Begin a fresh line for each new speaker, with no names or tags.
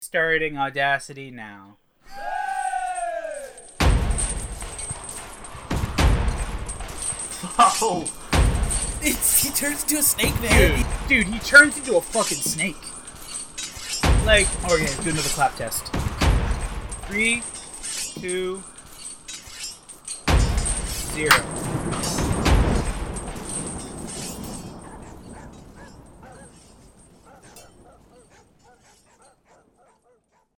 Starting Audacity now.
Oh,
It's, he turns into a snake man.
Dude, dude, he turns into a fucking snake. Like, oh, okay, do another clap test. Three, two, zero.